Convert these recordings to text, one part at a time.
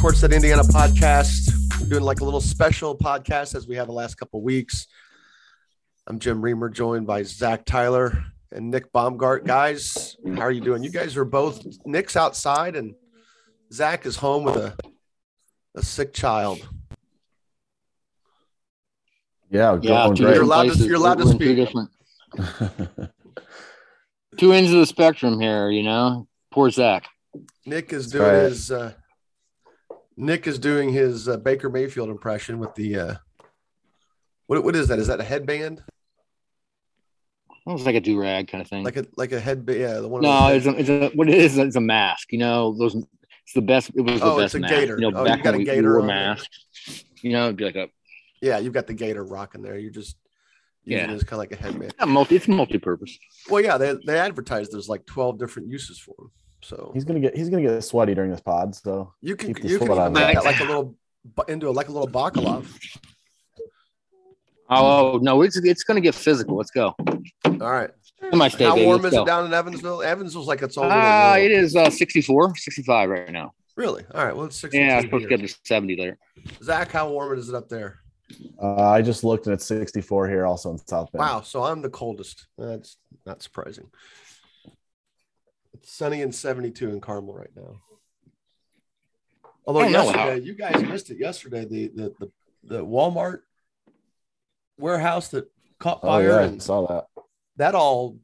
Courtside Indiana podcast. We're doing like a little special podcast as we have the last couple weeks. I'm Jim Reamer, joined by Zach Tyler and Nick Baumgart. Guys, how are you doing? You guys are both Nick's outside and Zach is home with a, a sick child. Yeah, Yeah, going two. You're different allowed to- you're allowed to We're in two speak. different two ends of the spectrum here. You know, poor Zach. Nick is doing right. his uh, Nick is doing his uh, Baker Mayfield impression with the uh, what what is that? Is that a headband? It was like a do rag kind of thing. Like a like a headband? Yeah, the one. no, it's a, it's a what it is. It's a mask. You know, those. It's the best. It was the Oh, best it's a mask. gator. You know, Oh, you back got when we gator on it. masks. You know, it'd be like a yeah, you've got the gator rocking there. You're just using Yeah. it's kind of like a headband. yeah, multi. It's multi-purpose. Well, yeah, they they advertise there's like twelve different uses for them. So He's gonna get he's gonna get sweaty during this pod. So you can keep the you can sweat even on make that. that like a little bu- into a, like a little baklava. Oh no, it's it's gonna get physical. Let's go. All right. My state, How baby. warm Let's is go. it down in Evansville? Evansville's like it's all. Ah, it is uh, 64, 65 right now. Really? All right. Well, it's 62 Yeah, I'm supposed to get to 70 later. Zach, how warm is it up there? uh, I just looked and it's 64 here, also in South Bend. Wow. So I'm the coldest. That's not surprising. It's sunny and 72 in Carmel right now. Although I don't know yesterday, you guys missed it yesterday. The the the, the Walmart warehouse that caught Oh fire yeah, I and saw that. that all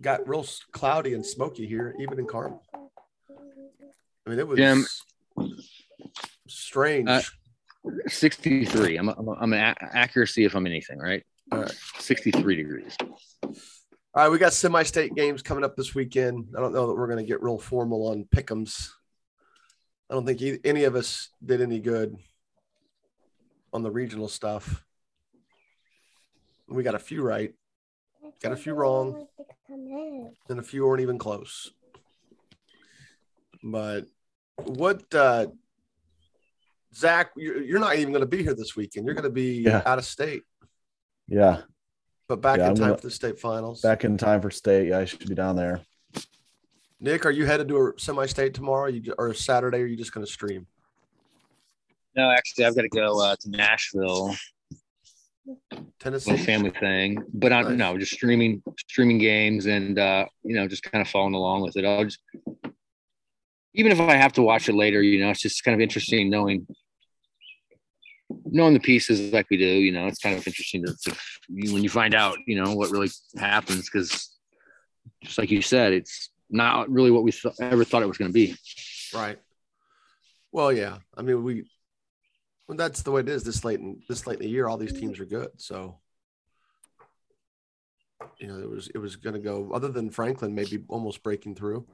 got real cloudy and smoky here, even in Carmel. I mean, it was Jim. strange. Uh, 63. I'm, I'm, I'm an a- accuracy if I'm anything, right? All right. 63 degrees. All right, we got semi-state games coming up this weekend. I don't know that we're going to get real formal on pick'ems. I don't think e- any of us did any good on the regional stuff. We got a few right, got a few wrong, and a few weren't even close. But what, uh, Zach? You're, you're not even going to be here this weekend. You're going to be Yeah. out of state, Yeah, but back Yeah, in I'm time gonna- for the state finals. back in time for state. Yeah, I should be down there. Nick, are you headed to a semi-state tomorrow? You or Saturday? Or are you just going to stream? No, actually, I've got to go uh, to Nashville, Tennessee. little family thing. But I'm Nice. no, just streaming, streaming games, and uh, you know, just kind of following along with it. I'll just, even if I have to watch it later, you know, it's just kind of interesting knowing, knowing the pieces like we do. You know, it's kind of interesting to, to when you find out, you know, what really happens because, just like you said, it's not really what we th- ever thought it was going to be. Right. Well, yeah. I mean, we. Well, that's the way it is. This late in this late in the year, all these teams are good. So, you know, it was it was going to go. Other than Franklin, maybe almost breaking through.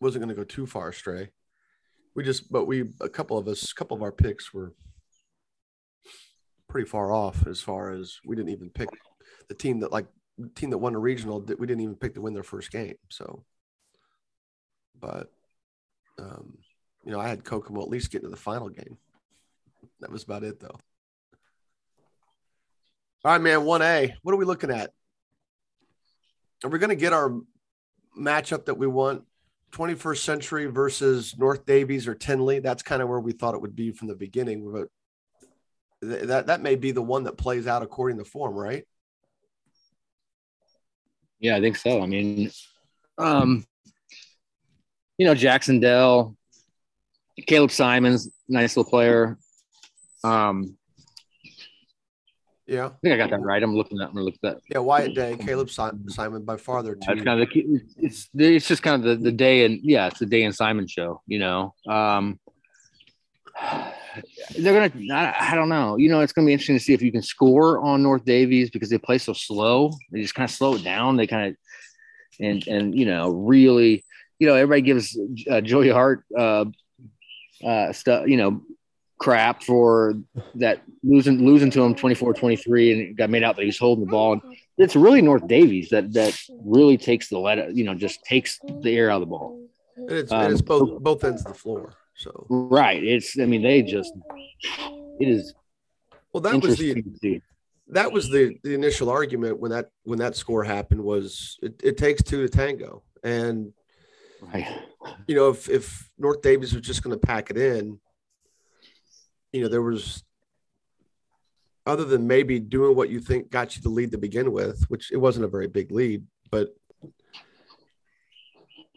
Wasn't going to go too far astray. We just, but we a couple of us, a couple of our picks were pretty far off as far as we didn't even pick the team that like team that won a regional. We didn't even pick to win their first game. So, but um, you know, I had Kokomo at least get to the final game. That was about it, though. All right, man. One A. What are we looking at? Are we going to get our matchup that we want? 21st Century versus North Daviess or Tindley. That's kind of where we thought it would be from the beginning. But th- that that may be the one that plays out according to form, right? Yeah, I think so. I mean, um, you know, Jac-Cen-Del, Caleb Simons, nice little player. Um, Yeah. I think I got that right. I'm looking at. I'm gonna look at that. Yeah. Wyatt Day, Caleb Simon, by far their two. It's kind of the key- it's it's just kind of the, the day and yeah, it's the day and Simon show. You know, um, they're gonna. I, I don't know. You know, it's gonna be interesting to see if you can score on North Daviess because they play so slow. They just kind of slow it down. They kind of and and you know really, you know, everybody gives uh, Joey Hart uh, uh, stuff, you know, crap for that losing losing to him 24-23 and it got made out that he's holding the ball. And it's really North Daviess that that really takes the let you know just takes the air out of the ball. And it's, and it's Um, both both ends of the floor. So Right. It's I mean they just it is well, that was the interesting to see. that was the the initial argument when that when that score happened was it, it takes two to tango and Right. you know if if north Davies was just going to pack it in you know there was other than maybe doing what you think got you the lead to begin with which it wasn't a very big lead but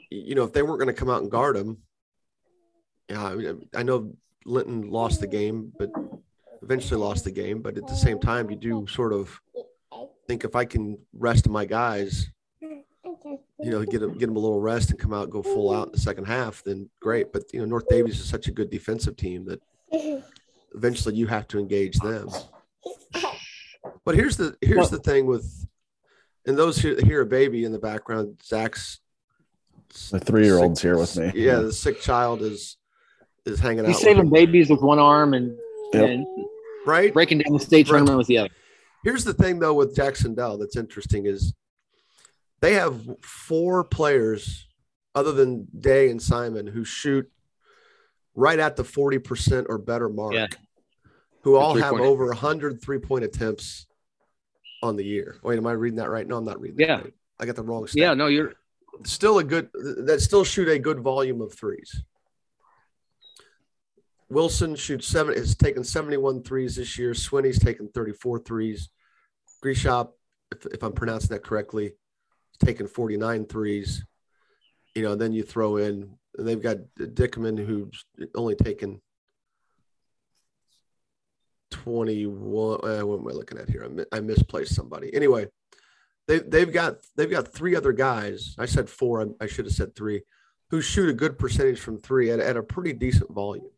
you know if they weren't going to come out and guard them yeah I, mean, I know linton lost the game but eventually lost the game but at the same time you do sort of think if i can rest my guys you know, get them, get them a little rest and come out and go full out in the second half, then great. But you know, North Daviess is such a good defensive team that eventually you have to engage them. But here's the here's the thing with, and those who hear a baby in the background, Zach's The three year old's here with me. Yeah, the sick child is is hanging out. He's out. saving with babies with one arm and, Yep. and right? breaking down the state Right. tournament with the other. Here's the thing though with Jac-Cen-Del that's interesting is they have four players other than Day and Simon who shoot right at the 40% or better mark. Yeah. Who all have point- over 100 three-point attempts on the year. Wait, am I reading that right? No, I'm not reading Yeah. that right. I got the wrong stat. Yeah, no, you're Still a good that still shoot a good volume of threes. Wilson shoots seven has taken 71 threes this year. Swinney's taken 34 threes. Grishop, if, if I'm pronouncing that correctly, has taken 49 threes. You know, then you throw in and they've got Dickman who's only taken 21. Uh, what am I looking at here? I, mi- I misplaced somebody. Anyway, they they've got they've got three other guys. I said four. I, I should have said three, who shoot a good percentage from three at, at a pretty decent volume.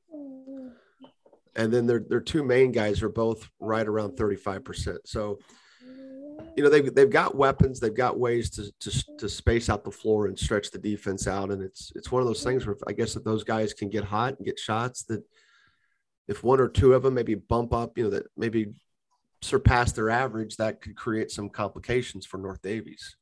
And then their their two main guys are both right around thirty five percent. So, you know they've they've got weapons. They've got ways to, to to space out the floor and stretch the defense out. And it's it's one of those things where I guess if those guys can get hot and get shots that if one or two of them maybe bump up, you know, that maybe surpass their average, that could create some complications for North Daviess.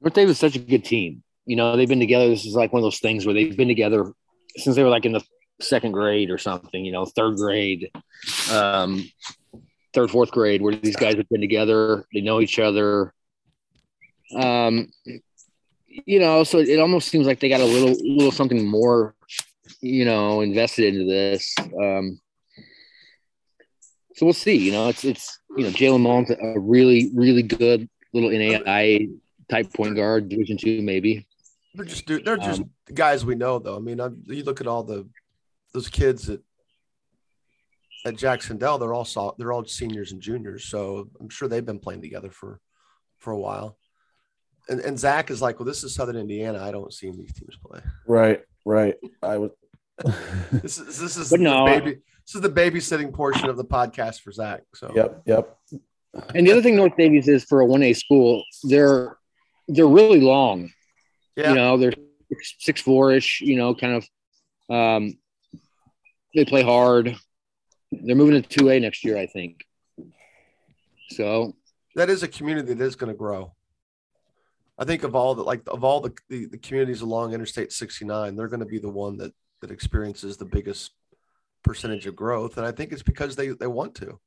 North Daviess is such a good team. You know, they've been together. This is like one of those things where they've been together since they were like in the second grade or something, you know, third grade, um, third, fourth grade, where these guys have been together. They know each other. Um, you know, so it almost seems like they got a little, little something more, you know, invested into this. Um, so we'll see. You know, it's it's you know, Jalen Mullins a really, really good little NAIA type point guard, Division two maybe. They're just dude, they're just Um, guys we know though. I mean, I'm, you look at all the those kids at at Jac-Cen-Del, they're all saw, they're all seniors and juniors, so I'm sure they've been playing together for for a while. And and Zach is like, well, this is Southern Indiana. I don't see these teams play. Right, right. I was. This is this is But no, the baby. This is the babysitting portion of the podcast for Zach. So yep, yep. And the other thing North Daviess is for a one A school, they're they're really long. yeah, You know, they're six four ish. You know, kind of. Um, they play hard. They're moving to two A next year, I think. So that is a community that is going to grow. I think of all the like of all the, the the communities along Interstate 69, they're going to be the one that that experiences the biggest percentage of growth, and I think it's because they they want to.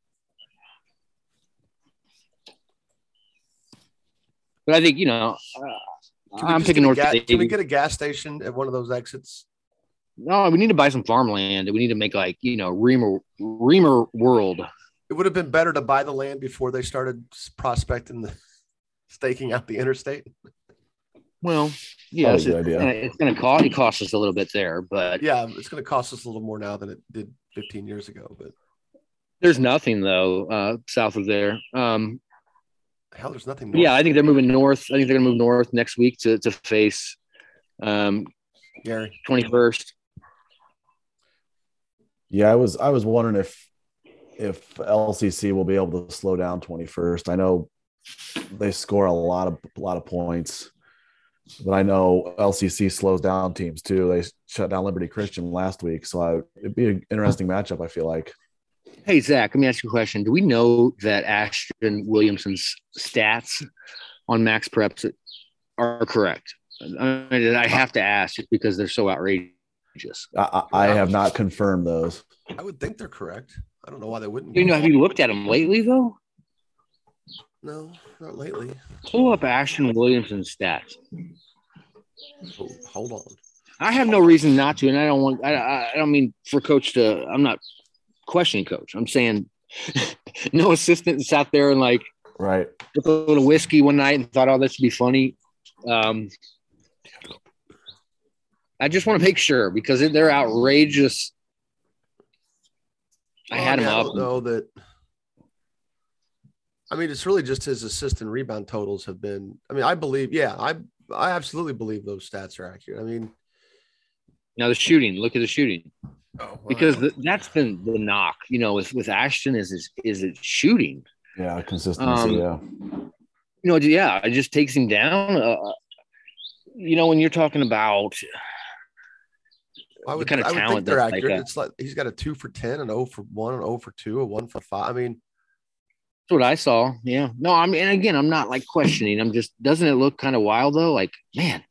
but I think you know, uh, I'm picking North ga-. Can we get a gas station at one of those exits? no, we need to buy some farmland. We need to make like you know Reamer Reamer World. It would have been better to buy the land before they started prospecting the staking out the interstate. Well, yes, Probably it's idea. gonna, it's gonna cost it costs us a little bit there, but Yeah, it's going to cost us a little more now than it did 15 years ago. But there's nothing though uh, south of there. Um, hell, there's nothing. but yeah. I think they're moving north. I think they're gonna move north next week to to face um, Gary. 21st. Yeah, I was I was wondering if if LCC will be able to slow down 21st. I know they score a lot of a lot of points. But I know LCC slows down teams too. They shut down Liberty Christian last week, so I, it'd be an interesting matchup. I feel like. Hey Zach, let me ask you a question. Do we know that Ashton Williamson's stats on MaxPreps are correct? I, mean, I have to ask just because they're so outrageous. I, I have not confirmed those. I would think they're correct. I don't know why they wouldn't. You know, have you looked at them lately though? No, not lately. Pull up Ashton Williamson's stats. Oh, hold on. I have no reason not to, and I don't want. I, I don't mean for coach to. I'm not questioning coach. I'm saying no assistant sat there and like right with a little whiskey one night and thought, oh, this would be funny. Um, I just want to make sure because they're outrageous. I had him I up. don't know that. I mean, it's really just his assist and rebound totals have been. I mean, I believe, yeah, I I absolutely believe those stats are accurate. I mean, now the shooting. Look at the shooting. oh, because the, that's been the knock, you know, with with Ashton is is, is it shooting? Yeah, consistency. Um, yeah, You know, yeah, it just takes him down. Uh, you know, when you're talking about I would, kind of I would think talent they're that's like accurate. a- it's like he's got a two for ten, an O for one, an O for two, a one for five. I mean, That's what I saw. Yeah. No, I mean, and again, I'm not like questioning. I'm just, doesn't it look kind of wild though? Like, man,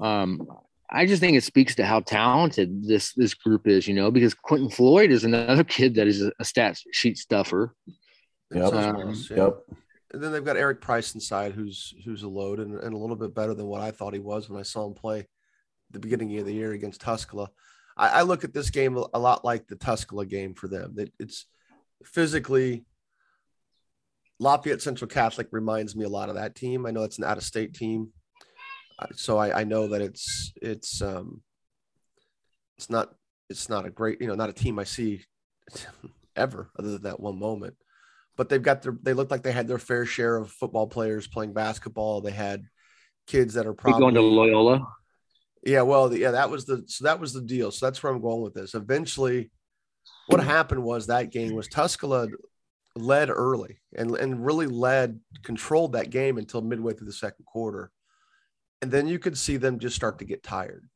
um, I just think it speaks to how talented this this group is, you know, because Quentin Floyd is another kid that is a, a stat sheet stuffer. Yep. Um, yeah. yep. And then they've got Eric Price inside, who's who's a load and, and a little bit better than what I thought he was when I saw him play the beginning of the year against Tuscola. I, I look at this game a, a lot like the Tuscola game for them. That it's physically Lafayette Central Catholic reminds me a lot of that team. I know it's an out-of-state team, uh, so I, I know that it's it's um it's not it's not a great you know not a team I see ever other than that one moment but they've got their they look like they had their fair share of football players playing basketball. They had kids that are probably going to Loyola? yeah, well, yeah, that was the so that was the deal. So that's where I'm going with this. Eventually, what happened was that game was Tuscola led early and and really led controlled that game until midway through the second quarter, and then you could see them just start to get tired.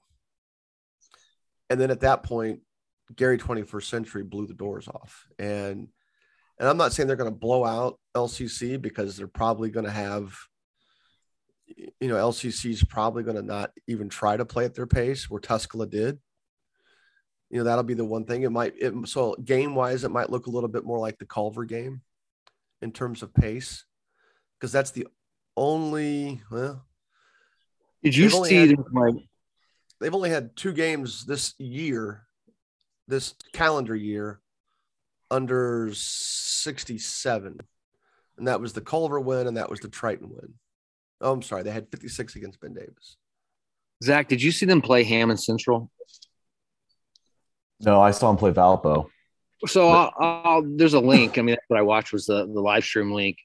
And then at that point, Gary 21st Century blew the doors off, and and I'm not saying they're going to blow out LCC because they're probably going to have you know, LCC is probably going to not even try to play at their pace where Tuscola did. You know, that'll be the one thing. It might, it, so game wise, it might look a little bit more like the Culver game in terms of pace, because that's the only, well, Did you see had- them, they've only had two games this year, this calendar year, under 67. And that was the Culver win and that was the Triton win. Oh, I'm sorry. They had 56 against Ben Davis. Zach? Did you see them play Hammond Central? No, I saw him play Valpo. So I'll, I'll, there's a link. I mean, that's what I watched was the, the live stream link.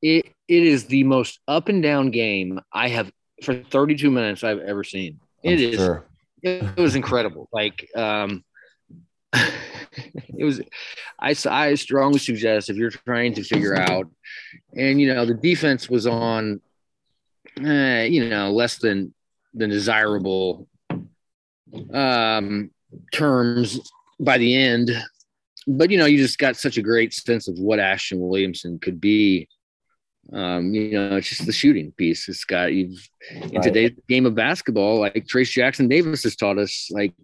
It it is the most up and down game I have for 32 minutes I've ever seen. I'm It is. sure. It was incredible. Like um, it was. I I strongly suggest if you're trying to figure out, and you know the defense was on, uh, you know less than than desirable um, terms by the end but you know, you just got such a great sense of what Ashton Williamson could be. Um, you know, it's just the shooting piece. It's got you've in Right. today's game of basketball, like Trayce Jackson-Davis has taught us, like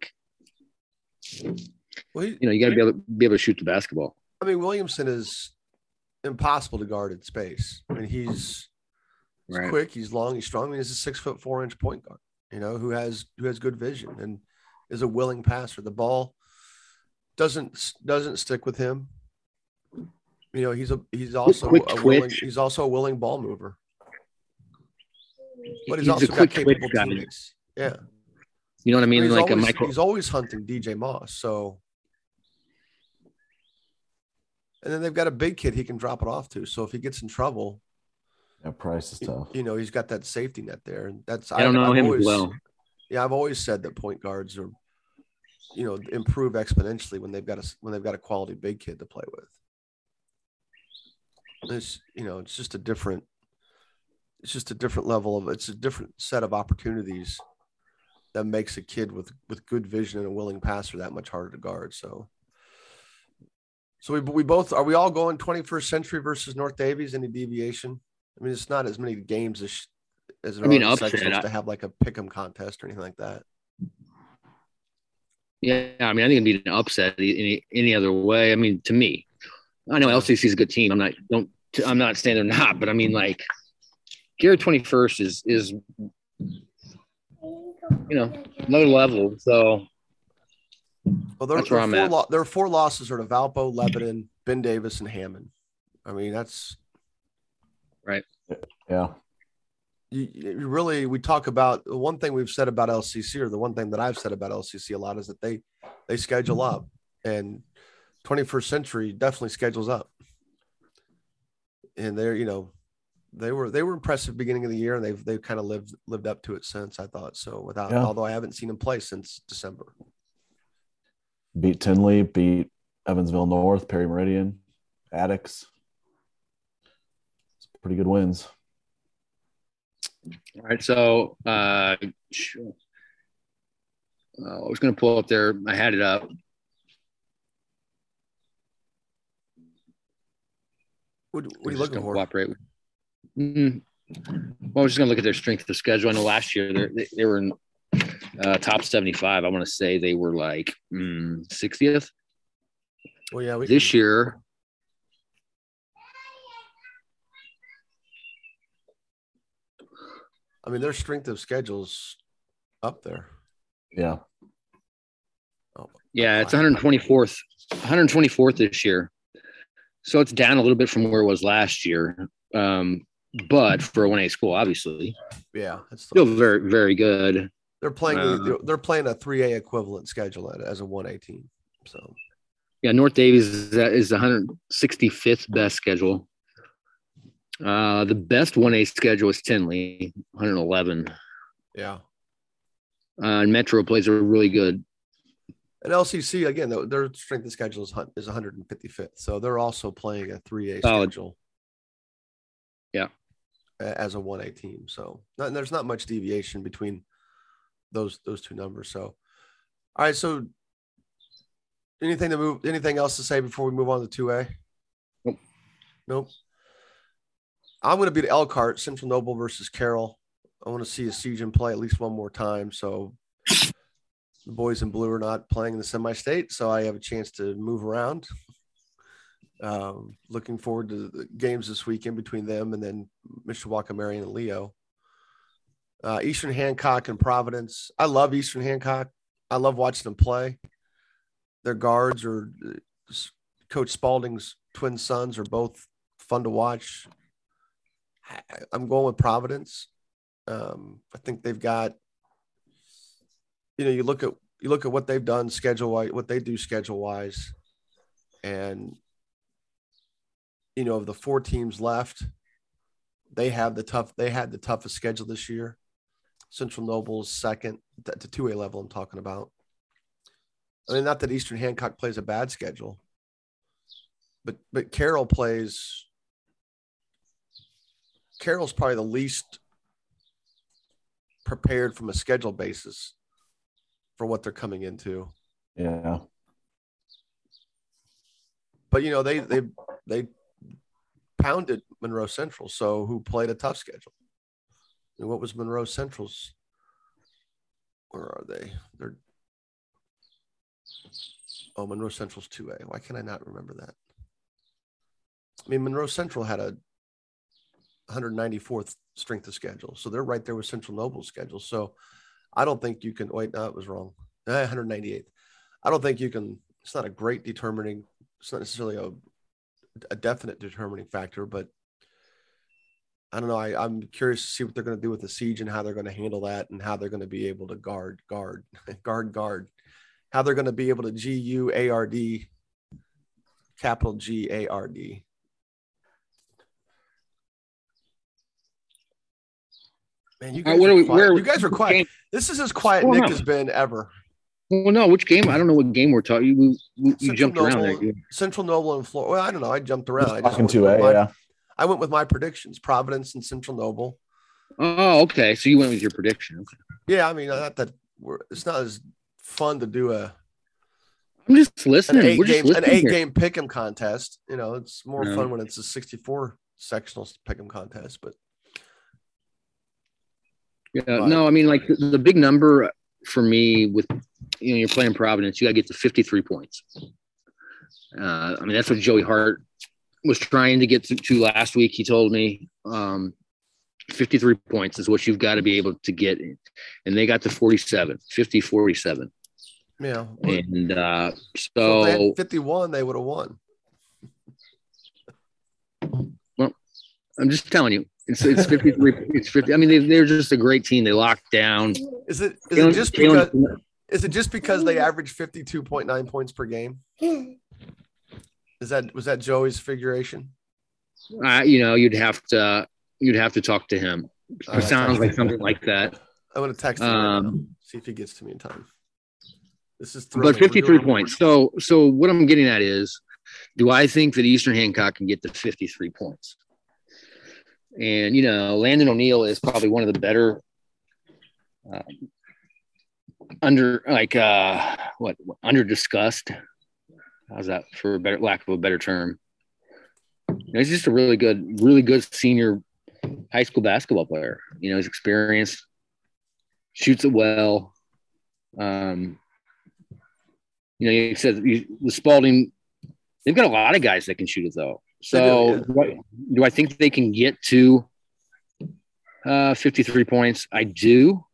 Well, he, you know, you got to be able to be able to shoot the basketball. I mean, Williamson is impossible to guard in space. I mean, he's, he's Right. quick, he's long, he's strong. I mean, he's a six foot four inch point guard, you know, who has who has good vision and is a willing passer. The ball doesn't doesn't stick with him. You know, he's a he's also quick a willing twitch. he's also a willing ball mover. But he's, He's also got quick twitch capable teammates. Yeah. You know what I mean? he's like always, a Michael. he's always hunting DJ Moss. So, and then they've got a big kid he can drop it off to. So if he gets in trouble, Yeah, Price is tough. you know he's got that safety net there, and that's I don't know I've him always, as well. Yeah, I've always said that point guards are, you know, improve exponentially when they've got a when they've got a quality big kid to play with. It's you know it's just a different it's just a different level of it's a different set of opportunities that makes a kid with with good vision and a willing passer that much harder to guard. So, so we we both are we all going 21st century versus North Daviess? Any deviation? I mean, it's not as many games as as I mean, are upset, sections I- to have like a pick 'em contest or anything like that. Yeah, I mean, I think it'd be an upset any any other way. I mean, to me, I know LCC is a good team. I'm not don't I'm not saying they're not, but I mean, like Garrett 21st is is you know another level. So Well, there, That's there where are I'm four at. lo- there are four losses are to Valpo, Lebanon, Ben Davis, and Hammond. I mean, that's right. Yeah. You, really we talk about the one thing we've said about LCC or the one thing that I've said about LCC a lot is that they they schedule mm-hmm. up and 21st century definitely schedules up and they're you know they were they were impressive beginning of the year and they've they've kind of lived lived up to it since I thought so without Yeah. although I haven't seen them play since December Beat Tindley, beat Evansville North, Perry Meridian, Attucks. It's pretty good wins. All right, so uh, sure. Uh, I was going to pull up there. I had it up. what, what are you looking for Cooperate. with- Mm, well, I was just going to look at their strength of schedule. I know last year they they were in uh, top 75. I want to say they were like mm, 60th. well yeah we This year, I mean their strength of schedules up there Yeah. yeah, it's 124th, 124th this year. So it's down a little bit from where it was last year. Um, but for a 1A school, obviously, yeah it's still very, very good. They're playing. Uh, they're, they're playing a three A equivalent schedule at- as a one A team. So Yeah, North Daviess is, is the 165th best schedule. Uh, the best 1A schedule is Tindley, 111. yeah, Uh, and Metro plays a really good. and LCC again. though, Their strength of schedule is is 155th. So they're also playing a three A Solid. schedule. Yeah. As a one A team, so not, there's not much deviation between those those two numbers. So, all right. So, anything to move? Anything else to say before we move on to two A? Nope. Nope. I'm going to be the Elkhart Central Noble versus Carroll. I want to see Essegian play at least one more time. So the boys in blue are not playing in the semi-state, so I have a chance to move around. Um, looking forward to the games this weekend between them and then Mishawaka, Marion, and Leo. Uh, Eastern Hancock and Providence. I love Eastern Hancock. I love watching them play. Their guards are uh, Coach Spalding's twin sons are both fun to watch. I'm going with Providence. Um, I think they've got, you know, you look at you look at what they've done schedule wise, what they do schedule wise, and you know, of the four teams left, they have the tough. They had the toughest schedule this year. Central Noble's second the two A level. I'm talking about. I mean, not that Eastern Hancock plays a bad schedule, but but Carroll plays. Carroll's probably the least prepared from a schedule basis for what they're coming into. Yeah. But you know, they they they pounded Monroe Central, so who played a tough schedule. And what was Monroe Central's? Where are they? They're oh Monroe Central's two A. Why can I not remember that? I mean, Monroe Central had a 194th strength of schedule, so they're right there with Central Noble's schedule. So I don't think you can. Wait, no, it was wrong. Eh, 198th. I don't think you can. It's not a great determining. It's not necessarily a a definite determining factor, but I don't know. I, I'm curious to see what they're going to do with the siege and how they're going to handle that and how they're going to be able to guard, guard, guard, guard. How they're going to be able to G U A R D, capital G A R D. Man, you guys, right, what are are we- quiet. where- you guys are quiet. game- This is as quiet Nick has been ever. Well, no, which game? I don't know what game we're talking. You, you, jumped around there. Central Noble and Florida. Well, I don't know. I jumped around. I Talking went two with A, my- yeah. I went with my predictions: Providence and Central Noble. Oh, okay. So you went with your prediction. Okay. Yeah, I mean, uh, not that we're, it's not as fun to do a I'm just an listening. eight We're just game an eight game pick'em contest. You know, it's more Yeah. fun when it's a 64 sectional pick'em contest. But Yeah, But- no, I mean like the, the big number for me with you know you're playing Providence, you got to get to 53 points. Uh, I mean that's what Joey Hart was trying to get to, to last week. He told me um, 53 points is what you've got to be able to get, and they got to 47, 50, 47, yeah, and uh, so so they had 51, they would have won. Well, I'm just telling you, it's it's 53, it's 50. I mean they, they're just a great team. They locked down. Is it is Jalen- it just Jalen- because is it just because they average 52.9 points per game? Is that was that Joey's figuration? uh, you know, you'd have to you'd have to talk to him. All It right, sounds like him. something like that. I'm gonna text him right Um, see if he gets to me in time. This is But 53 points. So so what I'm getting at is do I think that Eastern Hancock can get to 53 points? And you know, Landon O'Neill is probably one of the better uh, under like uh what under discussed. How's that for a better lack of a better term? You know, he's just a really good, really good senior high school basketball player. You know, he's experienced, shoots it well. Um, you know, you said you, the Spalding, they've got a lot of guys that can shoot it though. So do, do, I, do I think they can get to uh, 53 points? I do.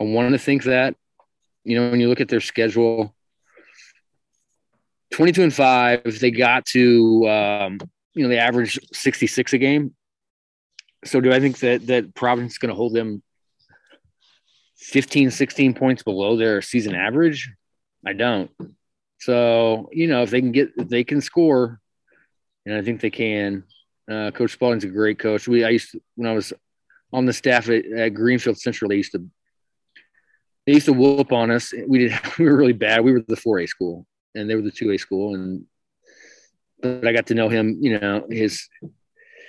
I want to think that. You know, when you look at their schedule, 22 and 5, if they got to, um, you know, they average 66 a game. So do I think that that Providence is going to hold them 15, 16 points below their season average? I don't. So, you know, if they can get, if they can score, and I think they can. Uh, coach Spalding's a great coach. We, I used to, when I was on the staff at, at Greenfield Central, they used to, they used to whoop on us. We did, we were really bad. We were the 4A school and they were the 2A school. And, but I got to know him, you know, his,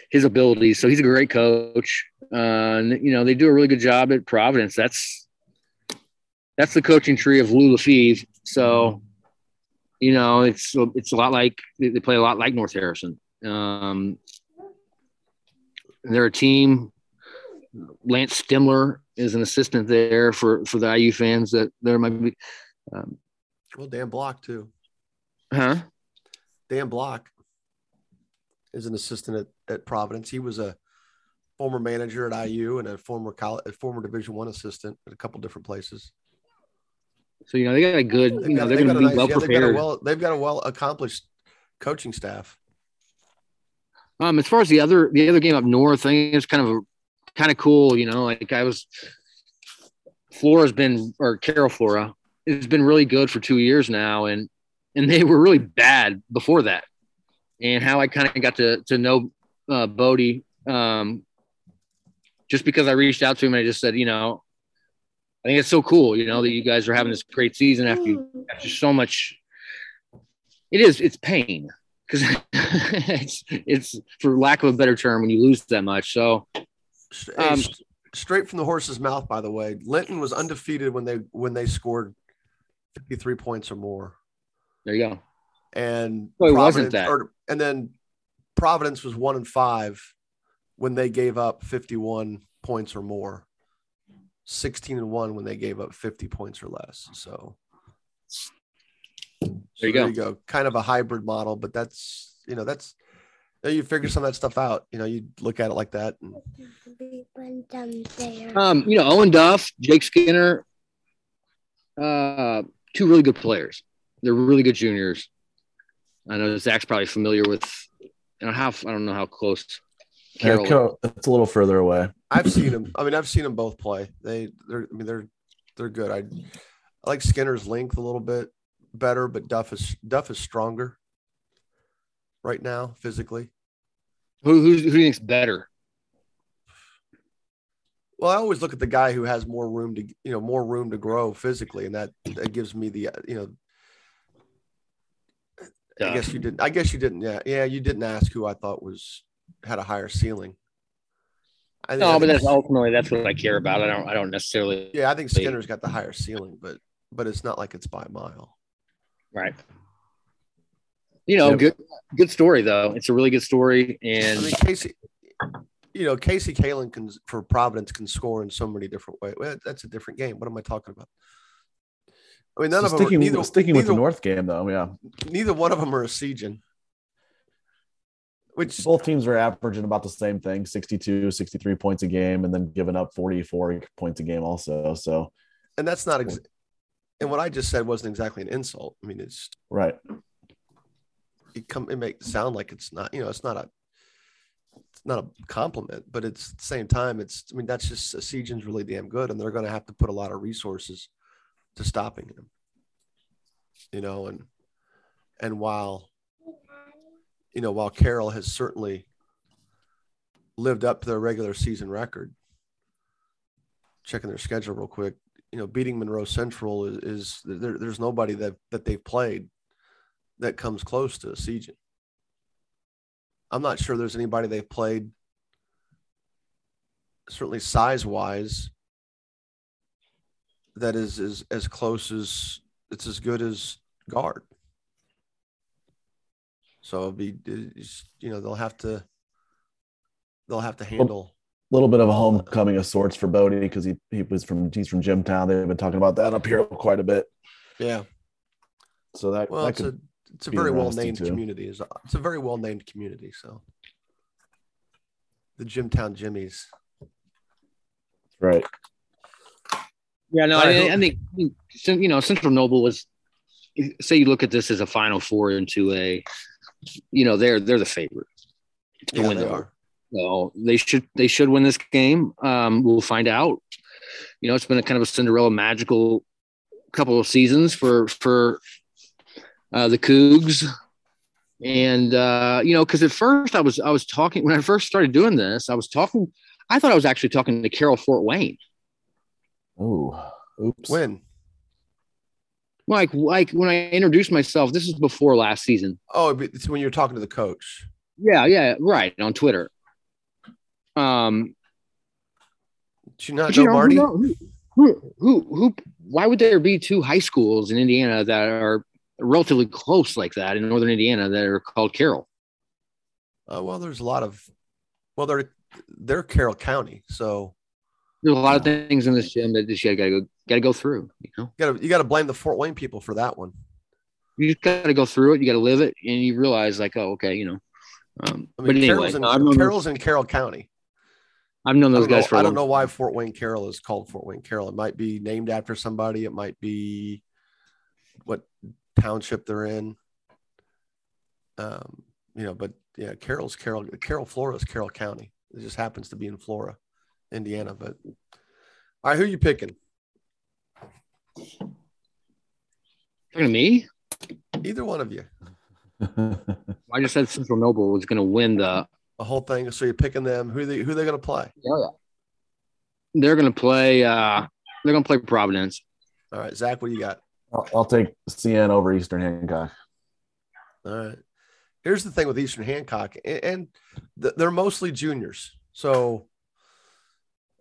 his abilities. So he's a great coach. Uh, and, you know, they do a really good job at Providence. That's, that's the coaching tree of Lou Lefebvre. So, you know, it's it's a lot like they play a lot like North Harrison. Um, they're a team. Lance Stemler is an assistant there for for the IU fans that there might be. Um, Well, Dan Block too. huh? Dan Block is an assistant at, at Providence. He was a former manager at IU and a former college, a former Division One assistant at a couple different places. So you know they got a good. You know they're going to be nice- well yeah, they've got a prepared. well, they've got a well accomplished coaching staff. Um, as far as the other the other game up north, I think it's kind of a kind of cool. You know, like I was. Flora's been or Carroll Flora has been really good for two years now, and and they were really bad before that. And how I kind of got to to know uh, Bodie, um, just because I reached out to him and I just said, you know, I think it's so cool, you know, that you guys are having this great season after you, after so much. It is it's pain because it's it's for lack of a better term when you lose that much. So Sh- hey, Um, straight from the horse's mouth, by the way. Linton was undefeated when they when they scored 53 points or more. there you go. And Well, it Providence- wasn't that. or- and then Providence was one and five when they gave up 51 points or more. 16 and one when they gave up 50 points or less. So There you so go. Kind of a hybrid model, but that's you know that's you figure some of that stuff out. You know, you look at it like that. And Um, you know, Owen Duff, Jake Skinner, uh, two really good players. They're really good juniors. I know Zach's probably familiar with. I don't know how I don't know how close. Yeah, Carroll. It's a little further away. I've seen them. I mean, I've seen them both play. They, they're. I mean, they're, they're good. I, I like Skinner's length a little bit better, but Duff is Duff is stronger right now physically. who, who's, who do you think's better? Well, I always look at the guy who has more room to, you know, more room to grow physically, and that that gives me the, uh, you know, I guess you didn't. I guess you didn't. Yeah, yeah, you didn't ask who I thought was had a higher ceiling. I No, I but that's ultimately that's what I care about. I don't I don't necessarily yeah, I think Skinner's got the higher ceiling, but but it's not like it's by a mile. right. You know, Yep. good good story though. It's a really good story, I and mean, Casey, you know, Casey Kalen can for Providence can score in so many different ways. Well, that's a different game. What am I talking about? I mean, none So of them. Are, sticking neither, sticking with the North game though, yeah. neither one of them are a Season. Which Both teams are averaging about the same thing, 62, 63 points a game, and then giving up 44 points a game also. So and that's not. Ex- and what I just said wasn't exactly an insult. I mean, it's right. it come it make sound like it's not. You know, it's not a. It's not a compliment, but it's at the same time. It's. I mean, that's just Essegian's really damn good, and they're going to have to put a lot of resources to stopping him. You know, and and while you know, while Carroll has certainly lived up to their regular season record, checking their schedule real quick, you know, beating Monroe Central is, is there, there's nobody that that they've played that comes close to Essegian. I'm not sure there's anybody they've played, certainly size wise, that is, is as close as it's as good as guard. So it'll be, you know, they'll have to, they'll have to handle. A little bit of a homecoming of sorts for Bodie because he, he was from he's from Jimtown. They've been talking about that up here quite a bit. Yeah. So that, Well, that it's could a, it's a very well named community. It's a, it's a very well named community. So the Jimtown Jimmies. right. Yeah, no, I, I think I think, you know Central Noble was. Say you look at this as a Final Four into a, you know, they're they're the favorite to Yeah, win they the are. So they should they should win this game. Um, we'll find out. You know, it's been a kind of a Cinderella magical couple of seasons for for uh, the Cougs, and uh, you know, because at first I was I was talking when I first started doing this, I was talking. I thought I was actually talking to Carroll Fort Wayne. Oh, oops. When? Like like when I introduced myself, this is before last season. Oh, it's when you're talking to the coach. Yeah, yeah, right on Twitter. Um, Did you not know you know, Marty? Who, who, who, who, why would there be two high schools in Indiana that are relatively close like that in northern Indiana that are called Carroll? Uh, well, there's a lot of. Well, they're they're Carroll County, so There's a lot of things in this gym that just you gotta go, gotta go through. You know, you got to you got to blame the Fort Wayne people for that one. you just gotta go through it. You gotta live it, and you realize like, oh, okay, you know. Um, I but mean, anyway, Carroll's, in, no, those, Carroll's in Carroll County. I've known those don't, know, guys for I don't know why Fort Wayne Carroll is called Fort Wayne Carroll. It might be named after somebody. It might be what township they're in. Um, you know, but yeah, Carroll's Carroll. Carroll, Florida is Carroll County. It just happens to be in Flora, Indiana. But all right, who you picking? Talking to me, Either one of you. I just said Central Noble was going to win the. The whole thing. So you're picking them. Who they who they going to play? Yeah, They're going to play. uh They're going to play Providence. All right, Zach, what do you got? I'll, I'll take CN over Eastern Hancock. All right. Here's the thing with Eastern Hancock, and, and th- they're mostly juniors. So,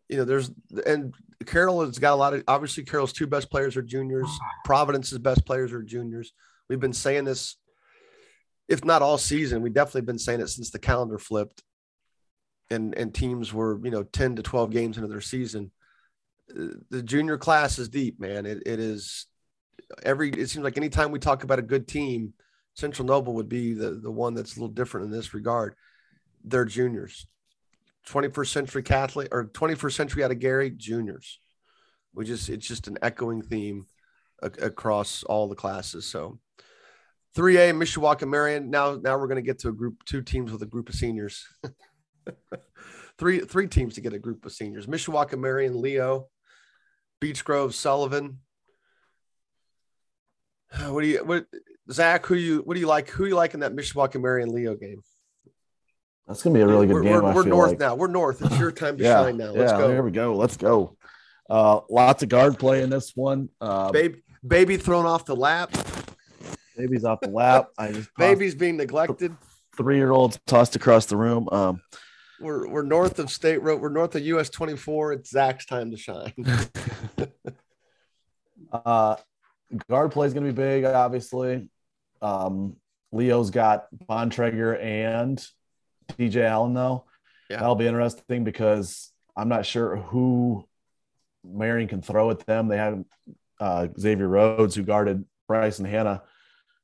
you know, there's and Carroll has got a lot of obviously Carroll's two best players are juniors. Providence's best players are juniors. We've been saying this, if not all season, we definitely been saying it since the calendar flipped, and and teams were you know ten to twelve games into their season. The junior class is deep, man. It, it is every. It seems like anytime we talk about a good team, Central Noble would be the, the one that's a little different in this regard. They're juniors. 21st century Catholic or 21st century out of Gary, juniors. We just, it's just an echoing theme a- across all the classes. So 3A, Mishawaka Marion. Now, now we're going to get to a group, two teams with a group of seniors. three, three teams to get a group of seniors. Mishawaka Marion, Leo, Beech Grove, Sullivan. What do you, what, Zach, who you what do you like? Who do you like in that Mishawaka Marion Leo game? That's gonna be a really good we're, game. We're, I we're feel north like. now. We're north. It's your time to yeah, shine now. Let's yeah, go. Here we go. Let's go. Uh, lots of guard play in this one. Uh, Baby, baby thrown off the lap. baby's off the lap. I just Baby's being neglected. three year olds tossed across the room. Um, we're we're north of State Road. We're north of US 24. It's Zach's time to shine. uh, guard play is going to be big, obviously. Um, Leo's got Bontrager and DJ Allen, though. Yeah. That'll be interesting because I'm not sure who Marion can throw at them. They had uh, Xavier Rhodes, who guarded Bryce and Hannah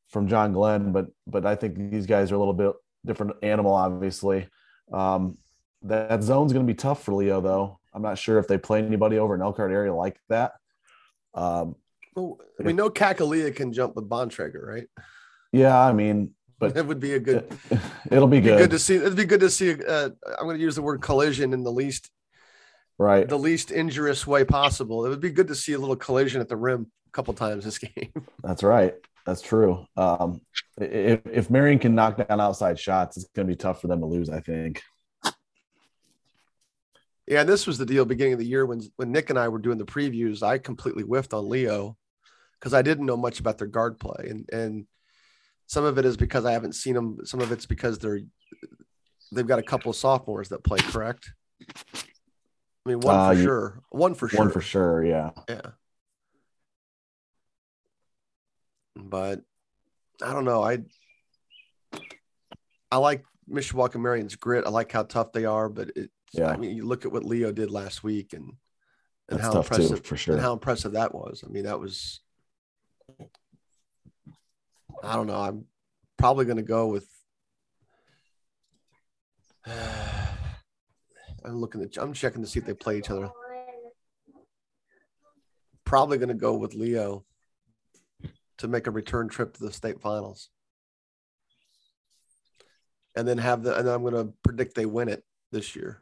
from John Glenn, but but I think these guys are a little bit different animal, obviously. Um, that, that zone's going to be tough for Leo, though. I'm not sure if they play anybody over in Elkhart area like that. Um, well, we know Kakalia can jump with Bontrager, right? yeah, I mean, but It would be a good. it'll be Be good, good to see. It'd be good to see. Uh, I'm going to use the word collision in the least right? the least injurious way possible. It would be good to see a little collision at the rim a couple times this game. That's right. That's true. Um, if, if Marion can knock down outside shots, it's going to be tough for them to lose. I think. Yeah, and this was the deal beginning of the year when when Nick and I were doing the previews. I completely whiffed on Leo because I didn't know much about their guard play, and and some of it is because I haven't seen them. Some of it's because they're they've got a couple of sophomores that play. Correct. I mean, one Uh, for you- sure. One for sure. One for sure. Yeah. Yeah. But I don't know. I I like Mishawaka Marion's grit. I like how tough they are, but it Yeah. I mean you look at what Leo did last week and and That's how tough too, impressive for sure. and how impressive that was. I mean, that was I don't know. I'm probably gonna go with I'm looking at I'm checking to see if they play each other. Probably gonna go with Leo to make a return trip to the state finals. And then have the and then I'm gonna predict they win it this year.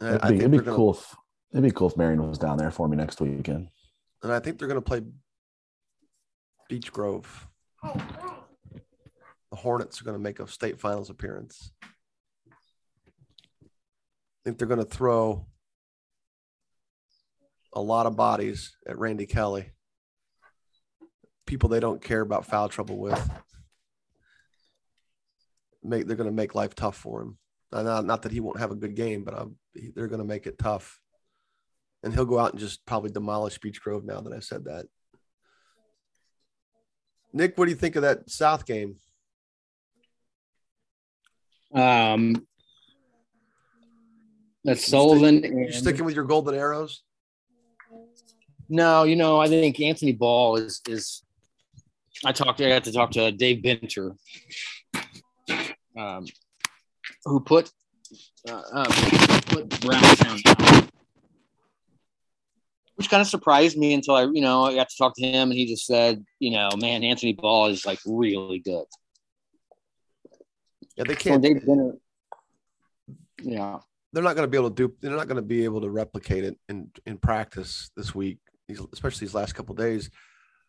It'd be, it'd be gonna- cool. If, it'd be cool if Marion was down there for me next weekend. And I think they're going to play Beech Grove. The Hornets are going to make a state finals appearance. I think they're going to throw a lot of bodies at Randy Kelly. People they don't care about foul trouble with. Make they're going to make life tough for him. Uh, Not, not that he won't have a good game, but um they're going to make it tough and he'll go out and just probably demolish Beech Grove now that I said that. Nick, what do you think of that South game? Um, that's Sullivan. You And, sticking with your golden arrows? no, you know, I think Anthony Ball is is. I talked. I got to talk to Dave Benter, um, who put uh, uh, put Brownstown which kind of surprised me until I, you know, I got to talk to him, and he just said, you know, man, Anthony Ball is like really good. Yeah, they can't. Dave Benter, yeah. They're not going to be able to do. They're not going to be able to replicate it in in practice this week, especially these last couple days,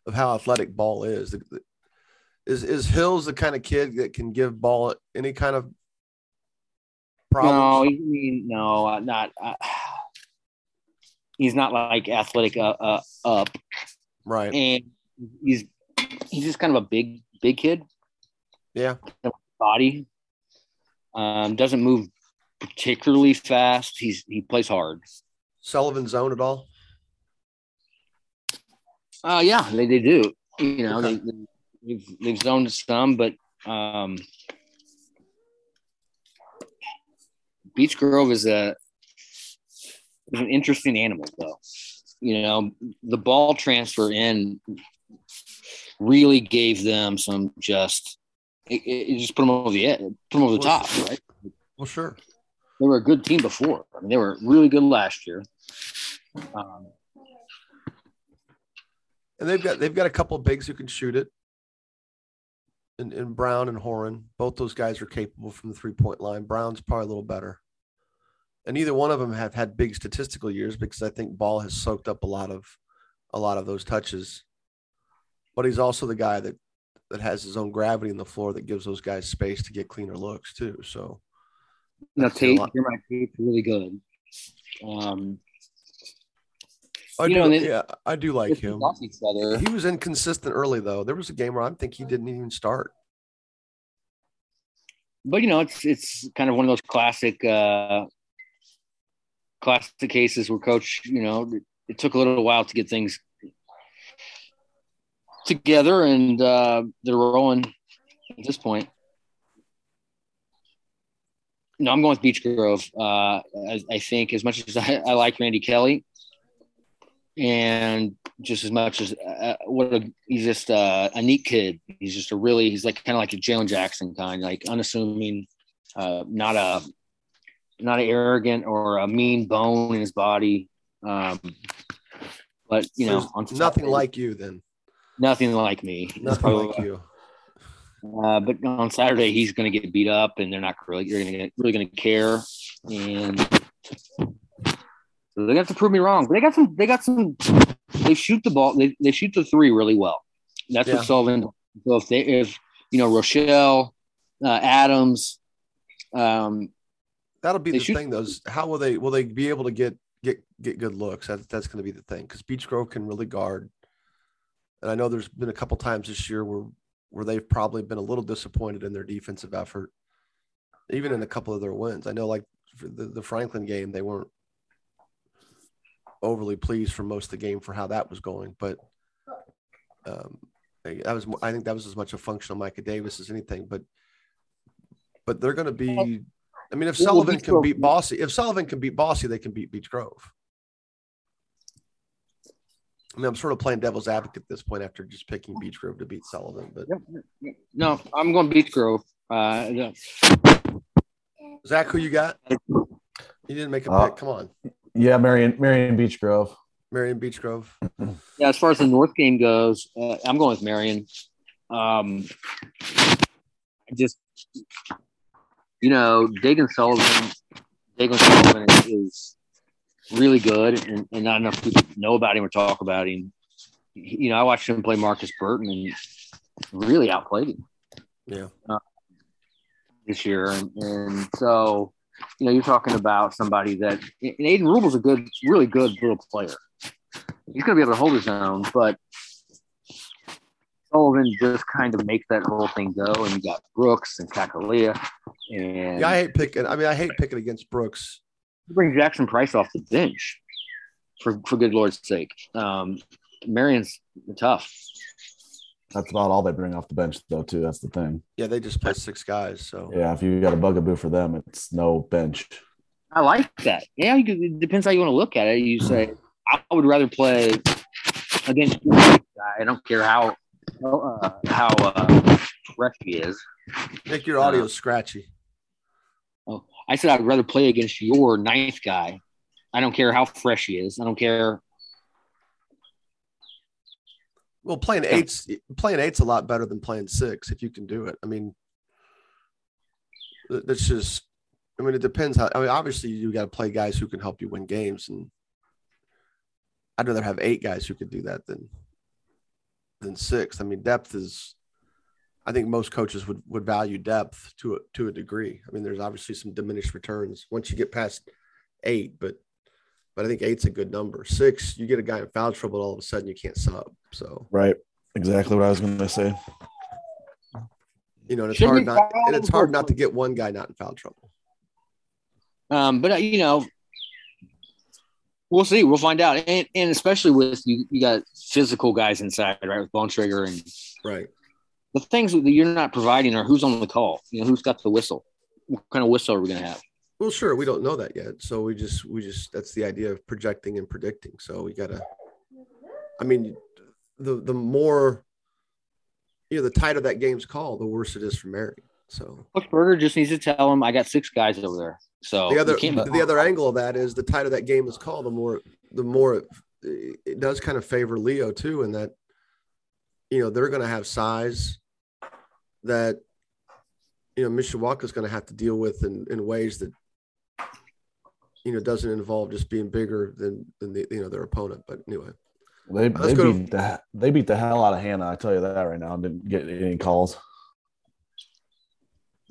of how athletic Ball is. Is is Hills the kind of kid that can give Ball any kind of problem? No, he, he- no, not. Uh, he's not like athletic uh, uh, up, right. and he's he's just kind of a big big kid Yeah. body. Um, doesn't move particularly fast. He's he plays hard. Sullivan zone at all? Uh yeah, they, they do. You know, Okay. they, they've they've zoned some, but um, Beech Grove is a is an interesting animal, though. You know, the ball transfer in really gave them some just it, it just put them over the edge, put them over the top, right? Well, sure. They were a good team before. I mean, they were really good last year. Um, And they've got they've got a couple of bigs who can shoot it. And, and Brown and Horan, both those guys are capable from the three point line. Brown's probably a little better. And neither one of them have had big statistical years because I think Ball has soaked up a lot of a lot of those touches. But he's also the guy that that has his own gravity in the floor that gives those guys space to get cleaner looks too. So Now Tate, lot. Jeremiah Tate's really good. Um, I You do, know, yeah, I do like him. off each other. He was inconsistent early though. There was a game where I think he didn't even start. but you know, it's it's kind of one of those classic uh, classic cases where coach, you know, it took a little while to get things together, and uh, they're rolling at this point. No, I'm going with Beech Grove. Uh, I, I, think as much as I, I, like Randy Kelly, and just as much as uh, what a, he's just uh, a neat kid. He's just a really he's like kind of like a Jalen Jackson kind, like unassuming, uh, not a not an arrogant or a mean bone in his body. Um, but you know, nothing like you then. Nothing like me. Nothing probably, like you. Uh, but on Saturday he's going to get beat up, and they're not really you're going to really going to care, and so they got to prove me wrong. But they got some. They got some. They shoot the ball. They, they shoot the three really well. That's yeah. what Sullivan. So if they if you know Rochelle, uh, Adams, um, that'll be the shoot, thing. Though, how will they will they be able to get get get good looks? That, that's going to be the thing because Beech Grove can really guard. And I know there's been a couple times this year where where they've probably been a little disappointed in their defensive effort, even in a couple of their wins. I know, like the, the Franklin game, they weren't overly pleased for most of the game for how that was going, but um, that was I think that was as much a function of Micah Davis as anything. But but they're going to be. I mean, if Sullivan can beat Bosse, if Sullivan can beat Bosse, they can beat Beech Grove. I mean, I'm sort of playing devil's advocate at this point after just picking Beech Grove to beat Sullivan. But no, I'm going Beech Grove. Uh, Zach, who you got? You didn't make a uh, pick. Come on. Yeah, Marion, Marion Beech Grove. Marion Beech Grove. Yeah, as far as the North game goes, uh, I'm going with Marion. Um, I just, you know, Dagan Sullivan, Dagan Sullivan is really good, and, and not enough people know about him or talk about him. You know, I watched him play Marcus Burton and really outplayed him. Yeah. Uh, this year, and, and so you know, you're talking about somebody that and Aiden Rubel's a good, really good little player. He's going to be able to hold his own, but Sullivan just kind of makes that whole thing go. And you got Brooks and Kakalia. And yeah, I hate picking. I mean, I hate picking against Brooks bring Jackson Price off the bench for for good Lord's sake. Um, Marion's tough. That's about all they bring off the bench, though. Too. That's the thing. Yeah, they just play six guys. So yeah, if you got a bugaboo for them, it's no bench. I like that. Yeah, could, it depends how you want to look at it. You say I would rather play against. I don't care how uh, how uh, fresh he is. Make your audio uh, scratchy. I said I'd rather play against your ninth guy. I don't care how fresh he is. I don't care. Well, playing eight's playing eight's a lot better than playing six if you can do it. I mean, that's just. I mean, it depends how. I mean, obviously, you got to play guys who can help you win games, and I'd rather have eight guys who could do that than than six. I mean, depth is I think most coaches would would value depth to a, to a degree. I mean, there's obviously some diminished returns once you get past eight, but but I think eight's a good number. Six, you get a guy in foul trouble, all of a sudden you can't sub. So right, exactly what I was going to say. You know, and it's Should hard not and it's hard not to get one guy not in foul trouble. Um, but uh, you know, we'll see. We'll find out, and, and especially with you, you got physical guys inside, right? With Bontrager and right the things that you're not providing are who's on the call, you know, who's got the whistle, what kind of whistle are we going to have? Well, sure, we don't know that yet, so we just we just that's the idea of projecting and predicting. So we gotta, I mean, the the more, you know, the tighter that game's called, the worse it is for Mary. So Coach Berger just needs to tell him I got six guys over there. So the other the other angle of that is the tighter that game is called, the more the more it, it does kind of favor Leo too, in that you know they're going to have size that you know Mishawaka is going to have to deal with in, in ways that you know doesn't involve just being bigger than than the, you know their opponent. But anyway, they they beat, to, the, they beat the hell out of Hannah. I tell you that right now. Didn't get any calls.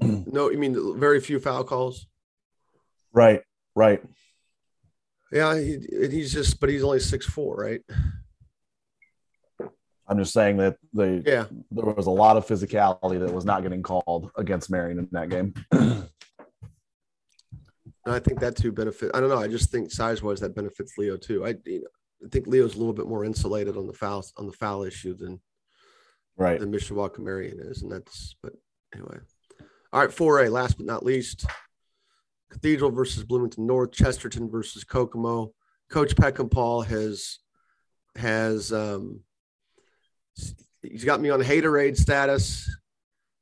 no, you mean very few foul calls? Right, right. Yeah, he, he's just, but he's only six four, right? I'm just saying that they Yeah. there was a lot of physicality that was not getting called against Marion in that game. I think that too benefit. I don't know. I just think size wise that benefits Leo too. I, you know, I think Leo's a little bit more insulated on the foul on the foul issue than right. than Mishawaka Marion is, and that's. But anyway, all right. Four A. Last but not least, Cathedral versus Bloomington North, Chesterton versus Kokomo. Coach Peckinpaugh has has um he's got me on haterade status.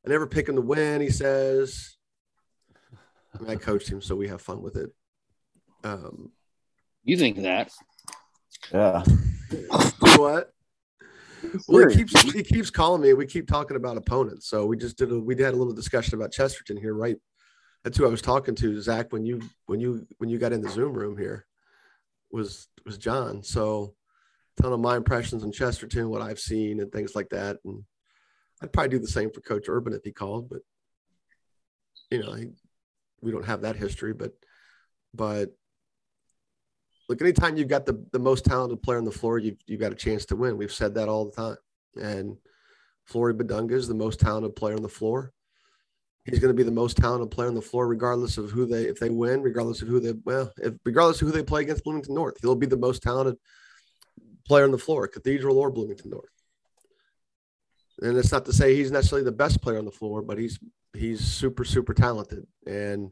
I never pick him to win. He says. I, mean, I coached him, so we have fun with it. Um, You think that? Yeah. what? Well, he keeps he keeps calling me. We keep talking about opponents. So we just did a we had a little discussion about Chesterton here, right? That's who I was talking to, Zach. When you when you when you got in the Zoom room here, was was John. So telling him my impressions on Chesterton, what I've seen, and things like that. And I'd probably do the same for Coach Urban if he called, but you know, he, we don't have that history. But but look, anytime you've got the, the most talented player on the floor, you've, you've got a chance to win. We've said that all the time. And Flory Bidunga is the most talented player on the floor. He's going to be the most talented player on the floor, regardless of who they, if they win, regardless of who they, well, if, regardless of who they play against Bloomington North, he'll be the most talented player on the floor, Cathedral or Bloomington North. And it's not to say he's necessarily the best player on the floor, but he's, he's super, super talented. And,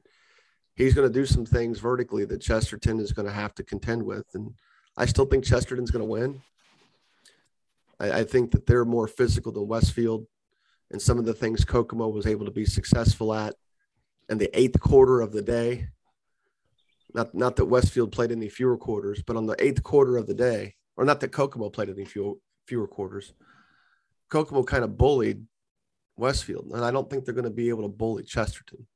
he's going to do some things vertically that Chesterton is going to have to contend with. And I still think Chesterton's going to win. I, I, think that they're more physical than Westfield. And some of the things Kokomo was able to be successful at in the eighth quarter of the day. Not, not that Westfield played any fewer quarters, but on the eighth quarter of the day, or not that Kokomo played any fewer, fewer quarters, Kokomo kind of bullied Westfield. And I don't think they're going to be able to bully Chesterton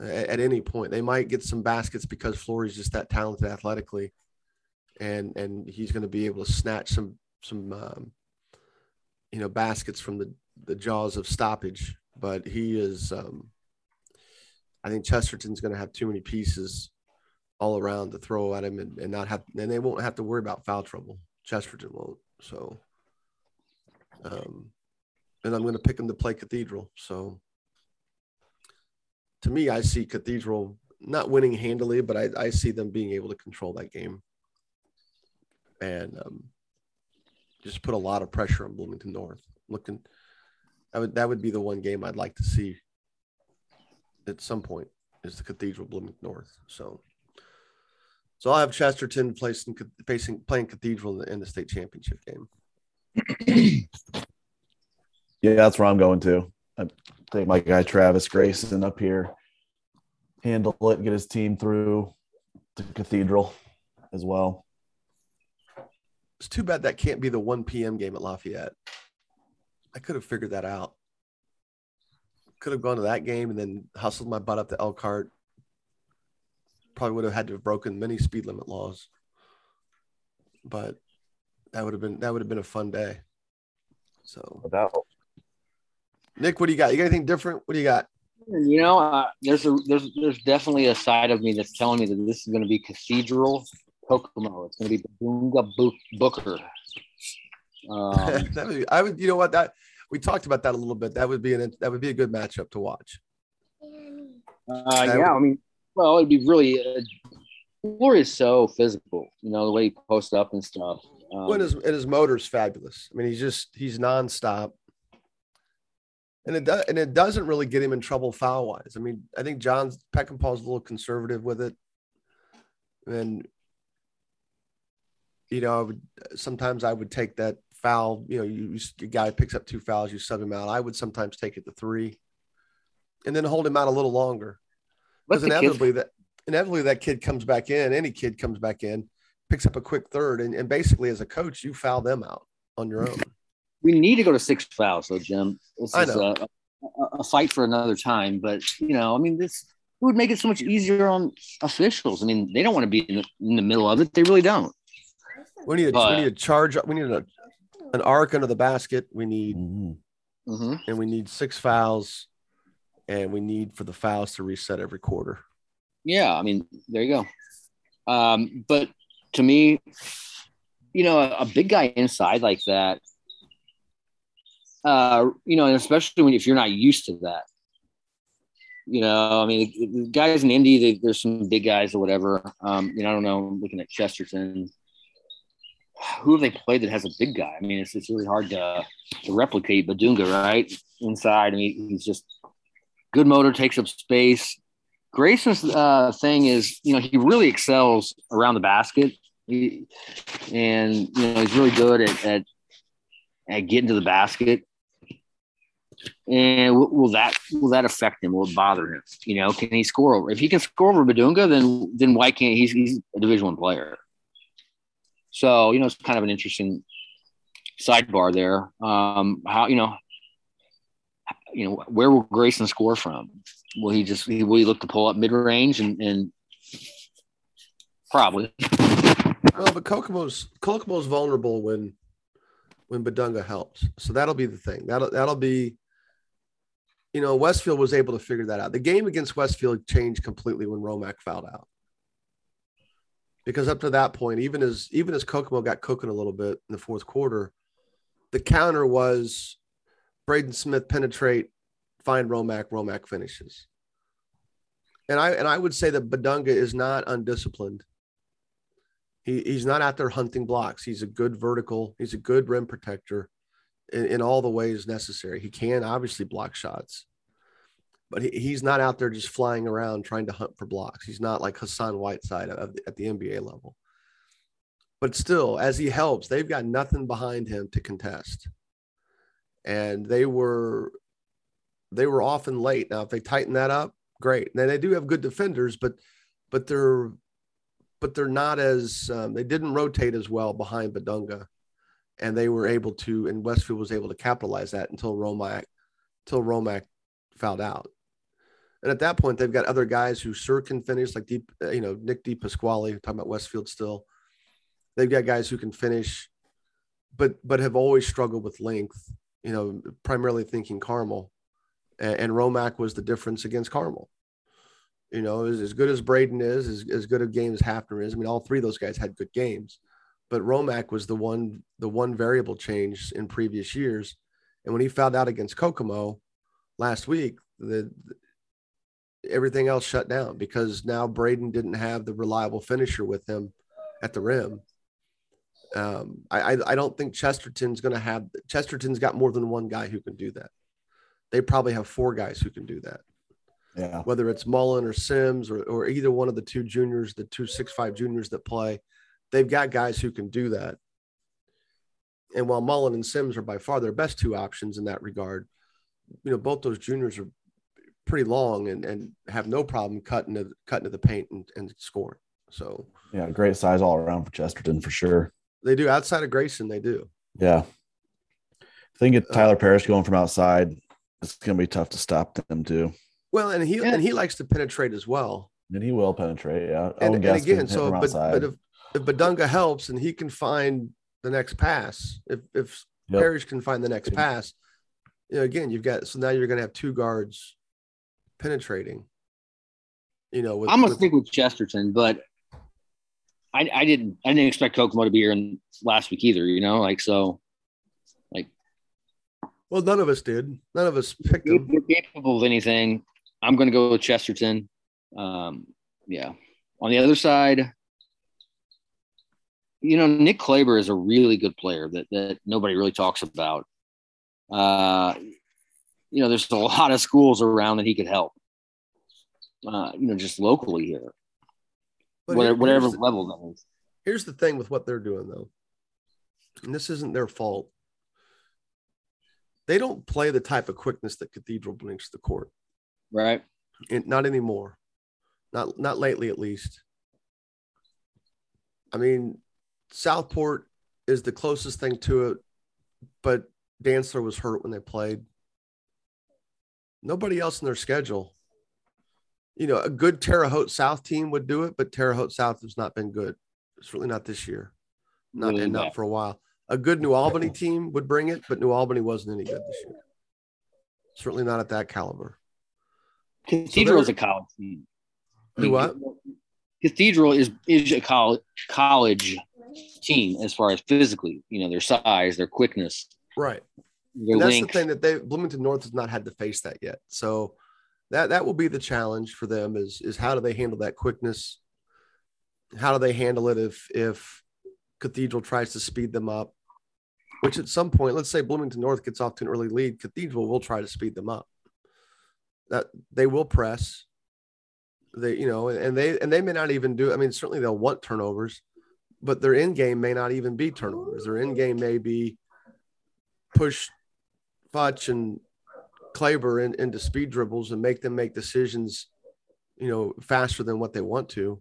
at, any point. They might get some baskets because Flory's just that talented athletically, and and he's going to be able to snatch some some um, you know baskets from the the jaws of stoppage. But he is, um, I think Chesterton's going to have too many pieces all around to throw at him and, and not have, and they won't have to worry about foul trouble. Chesterton won't. So, um, and I'm going to pick him to play Cathedral. So to me, I see Cathedral not winning handily, but I, I see them being able to control that game and um, just put a lot of pressure on Bloomington North. Looking, that would that would be the one game I'd like to see at some point is the Cathedral Bloomington North. So, so I'll have Chesterton facing facing playing Cathedral in the, state championship game. yeah, that's where I'm going to. Think my guy Travis Grayson up here handle it, get his team through the Cathedral as well. It's too bad that can't be the 1 p.m. game at Lafayette. I could have figured that out. Could have gone to that game and then hustled my butt up to Elkhart. Probably would have had to have broken many speed limit laws. But that would have been that would have been a fun day. So without Nick, what do you got? You got anything different? What do you got? You know, uh, there's a there's there's definitely a side of me that's telling me that this is going to be Cathedral Kokomo. It's going to be Bunga Booker. Um, that would be, I would, you know what that we talked about that a little bit. That would be an that would be a good matchup to watch. Uh, yeah, I mean, well, it'd be really. Uh, is so physical, you know, the way he posts up and stuff. Um, well, and his, and his motor's fabulous. I mean, he's just he's nonstop and it does and it doesn't really get him in trouble foul wise. I mean, I think John's Peckinpaugh's a little conservative with it, and you know, I would sometimes I would take that foul. You know, you, you guy picks up two fouls, you sub him out. I would sometimes take it to three, and then hold him out a little longer because inevitably that inevitably that kid comes back in. Any kid comes back in, picks up a quick third, and, and basically as a coach, you foul them out on your own we need to go to six fouls, though, Jim. This is a, a, fight for another time. But you know, I mean, this would make it so much easier on officials. I mean, they don't want to be in the, in the middle of it. They really don't. We need a, but, we need a charge. We need a, an arc under the basket. We need, mm-hmm. and we need six fouls, and we need for the fouls to reset every quarter. Yeah, I mean, there you go. Um, but to me, you know, a, a big guy inside like that uh, you know, and especially when if you're not used to that. You know, I mean, the, guys in Indy, they, there's some big guys or whatever. Um, you know, I don't know. I'm looking at Chesterton. Who have they played that has a big guy? I mean, it's, it's really hard to, to replicate Bidunga, right? Inside, I mean, he's just good motor, takes up space. Grayson's uh, thing is, you know, he really excels around the basket. He, and, you know, he's really good at, at, at getting to the basket. And will, will, that will that affect him? Will it bother him? You know, can he score over? If he can score over Bidunga, then then why can't he's he's a Division One player? So you know, it's kind of an interesting sidebar there. Um, how you know, you know, where will Grayson score from? Will he just will he look to pull up mid range and, and probably? Well, but Kokomo's Kokomo's vulnerable when when Bidunga helps, so that'll be the thing. That'll that'll be. You know, Westfield was able to figure that out. The game against Westfield changed completely when Romac fouled out. Because up to that point, even as even as Kokomo got cooking a little bit in the fourth quarter, the counter was Braden Smith penetrate, find Romac, Romac finishes. And I and I would say that Bidunga is not undisciplined. He, he's not out there hunting blocks. He's a good vertical. He's a good rim protector in, in all the ways necessary. He can obviously block shots, but he, he's not out there just flying around trying to hunt for blocks. He's not like Hassan Whiteside of, at the NBA level. But still, as he helps, they've got nothing behind him to contest and they were they were often late. Now, if they tighten that up, great. Now they do have good defenders, but but they're but they're not as um, they didn't rotate as well behind Bidunga, and they were able to. And Westfield was able to capitalize that until Romac, until Romac fouled out. And at that point, they've got other guys who sure can finish, like deep, uh, you know, Nick D. Pasquale, talking about Westfield still. They've got guys who can finish, but but have always struggled with length you know, primarily thinking Carmel, and, and Romack was the difference against Carmel. You know, as, as good as Braden is, as, as good a game as Hafner is. I mean, all three of those guys had good games, but Romack was the one the one variable change in previous years. And when he found out against Kokomo last week, the, the everything else shut down because now Braden didn't have the reliable finisher with him at the rim. Um, I, I don't think Chesterton's going to have Chesterton's got more than one guy who can do that. They probably have four guys who can do that. Yeah. Whether it's Mullen or Sims or, or either one of the two juniors, the two six five juniors that play, they've got guys who can do that. And while Mullen and Sims are by far their best two options in that regard, you know, both those juniors are pretty long and, and have no problem cutting to cutting to the paint and, and scoring. So yeah, great size all around for Chesterton for sure. They do outside of Grayson. They do. Yeah. I think if uh, Tyler Parrish going from outside, it's going to be tough to stop them too. Well, and he yeah. and he likes to penetrate as well. And he will penetrate. Yeah. And, and again, so but, but if if Bidunga helps and he can find the next pass, if if yep. Parrish can find the next pass, you know, again, you've got so now you're going to have two guards penetrating. You know, with, I'm gonna with, stick with Chesterton, but I, I didn't I didn't expect Kokomo to be here in last week either. You know, like so, like. Well, none of us did. None of us picked them. You're capable of anything. I'm going to go with Chesterton. Um, yeah. On the other side, you know, Nick Klaber is a really good player that that nobody really talks about. Uh, you know, there's a lot of schools around that he could help. Uh, you know, just locally here. But whatever, whatever the, level that is. Here's the thing with what they're doing, though, and this isn't their fault. They don't play the type of quickness that Cathedral brings to the court. Right. And not anymore. Not not lately, at least. I mean, Southport is the closest thing to it, but Dantzler was hurt when they played. Nobody else in their schedule you know, a good Terre Haute South team would do it, but Terre Haute South has not been good. Certainly not this year, not really and not for a while. A good New Albany team would bring it, but New Albany wasn't any good this year. Certainly not at that caliber. Cathedral so is a college team. Do what? Cathedral is is a college college team as far as physically, you know, their size, their quickness. Right. They're that's linked. the thing that they Bloomington North has not had to face that yet. So that that will be the challenge for them is is how do they handle that quickness? How do they handle it if if Cathedral tries to speed them up? Which at some point, let's say Bloomington North gets off to an early lead, Cathedral will try to speed them up. That they will press. They, you know, and they and they may not even do. I mean, certainly they'll want turnovers, but their end game may not even be turnovers. Their end game may be push Futch and Klaber in, into speed dribbles and make them make decisions, you know, faster than what they want to.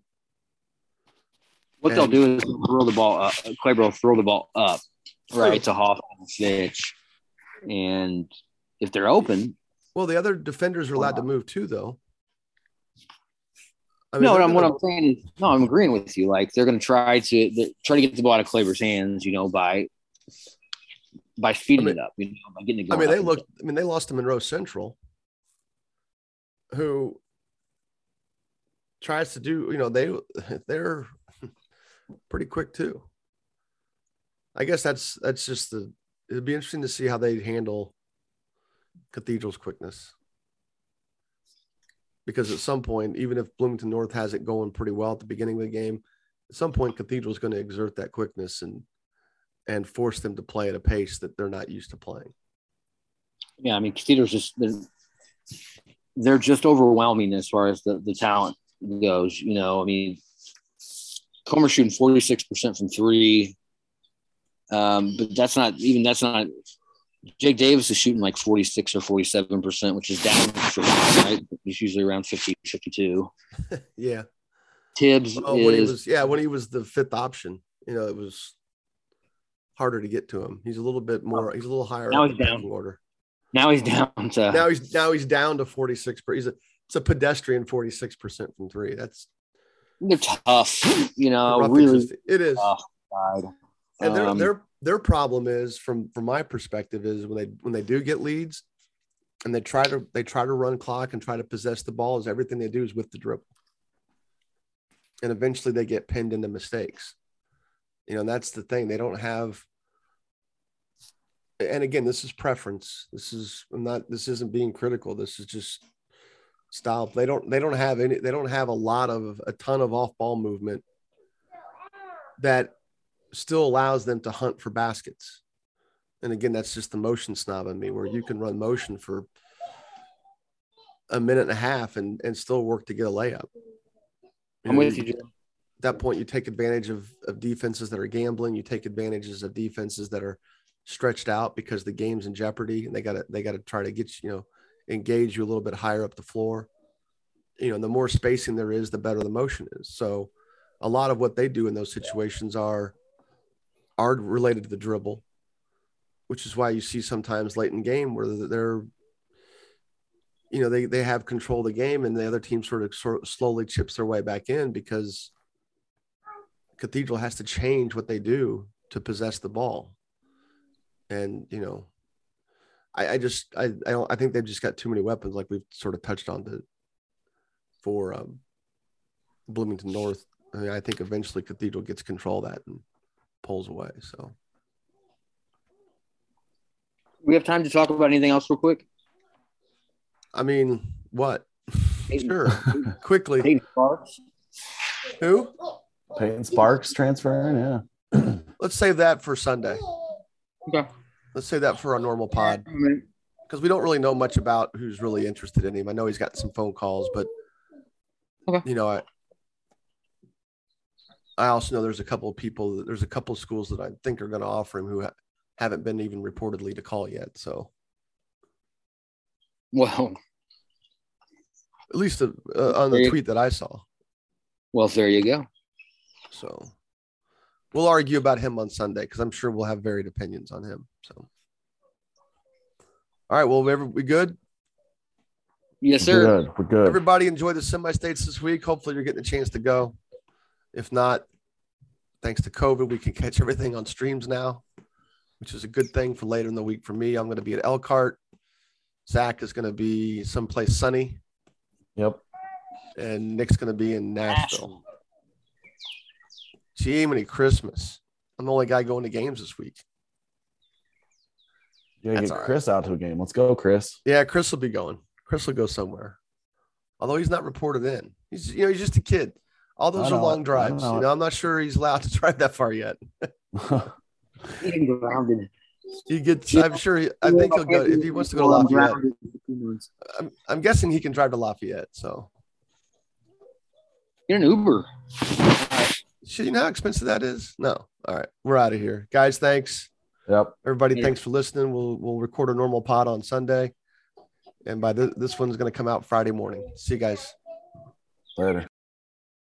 What they'll do is throw the ball up. Clay will throw the ball up, right to Hoffman and Fitch, and if they're open, Well, the other defenders are allowed to move too, though. I no. they're What I'm, what I'm saying is, no, I'm agreeing with you. Like they're going to try to try to get the ball out of Klaber's hands, you know, by by feeding I mean- it up, you know, by getting it I mean, they looked. I mean, they lost to Monroe Central, who tries to do. You know, they they're pretty quick too. I guess that's that's just the. It'd be interesting to see how they handle Cathedral's quickness, because at some point, even if Bloomington North has it going pretty well at the beginning of the game, at some point Cathedral's going to exert that quickness and and force them to play at a pace that they're not used to playing. Yeah, I mean, Cathedral's just they're, they're just overwhelming as far as the, the talent goes. You know, I mean, Comer's shooting forty six percent from three, um, but that's not even that's not. Jake Davis is shooting like forty six or forty seven percent, which is down from right. He's usually around 50, 52. Yeah. Tibbs Oh, when he was yeah, when he was the fifth option, you know, it was harder to get to him. He's a little bit more. He's a little higher Now he's down. order. now he's down to Now he's now he's down to forty six. He's a it's a pedestrian forty six percent from three. That's they're tough. You know, really It is. tough side. and their Um, their their problem is from from my perspective is when they when they do get leads and they try to they try to run clock and try to possess the ball is everything they do is with the dribble. And eventually they get pinned into mistakes. You know that's the thing. They don't have and again this is preference. This is i'm not this isn't being critical. This is just style. They don't they don't have any they don't have a lot of a ton of off ball movement that still allows them to hunt for baskets. And again, that's just the motion snob in me, where you can run motion for a minute and a half and, and still work to get a layup. You I'm know, with you. Jim. At that point, you take advantage of, of defenses that are gambling. You take advantages of defenses that are stretched out because the game's in jeopardy, and they got to they got to try to get you, you know engage you a little bit higher up the floor. You know, and the more spacing there is, the better the motion is. So, a lot of what they do in those situations are are related to the dribble, which is why you see sometimes late in game where they're, you know, they they have control of the game and the other team sort of sort of slowly chips their way back in because Cathedral has to change what they do to possess the ball, and you know, I, I just I I don't I think they've just got too many weapons like we've sort of touched on the for um, Bloomington North. I mean, I think eventually Cathedral gets control of that and pulls away. So We have time to talk about anything else real quick. I mean, what? Peyton- Sure. Quickly. Peyton Sparks. Who? Peyton Sparks transferring, yeah. Let's save that for Sunday. Okay. Let's save that for our normal pod because we don't really know much about who's really interested in him. I know he's got some phone calls, but Okay. you know, I I also know there's a couple of people that there's a couple of schools that I think are going to offer him who ha- haven't been even reportedly to call yet. So Well, at least uh, uh, on the There you- tweet that I saw. well, there you go. So we'll argue about him on Sunday because I'm sure we'll have varied opinions on him. So all right, well, we ever we good? Yes, We're sir. good. We're good. Everybody enjoy the semi-states this week. Hopefully, you're getting a chance to go. If not, thanks to COVID, we can catch everything on streams now, which is a good thing for later in the week for me. I'm going to be at Elkhart. Zach is going to be someplace sunny, Yep. and Nick's going to be in Nashville. Gee, many Christmas. I'm the only guy going to games this week. Yeah, That's get all right. Chris out to a game. Let's go, Chris. Yeah, Chris will be going. Chris will go somewhere. Although he's not reported in. He's you know, he's just a kid. All those are long drives. know You know, I'm not sure he's allowed to drive that far yet. Getting grounded. He gets I'm sure he, I think he'll go if he wants to go to Lafayette. Grounded for two months. I'm, I'm guessing he can drive to Lafayette. So Get an Uber. Should you know how expensive that is? No. All right. We're out of here. Guys, thanks. yep. Everybody, Yeah. thanks for listening. We'll we'll record a normal pod on Sunday. And by the, this one's going to come out Friday morning. See you guys. Later.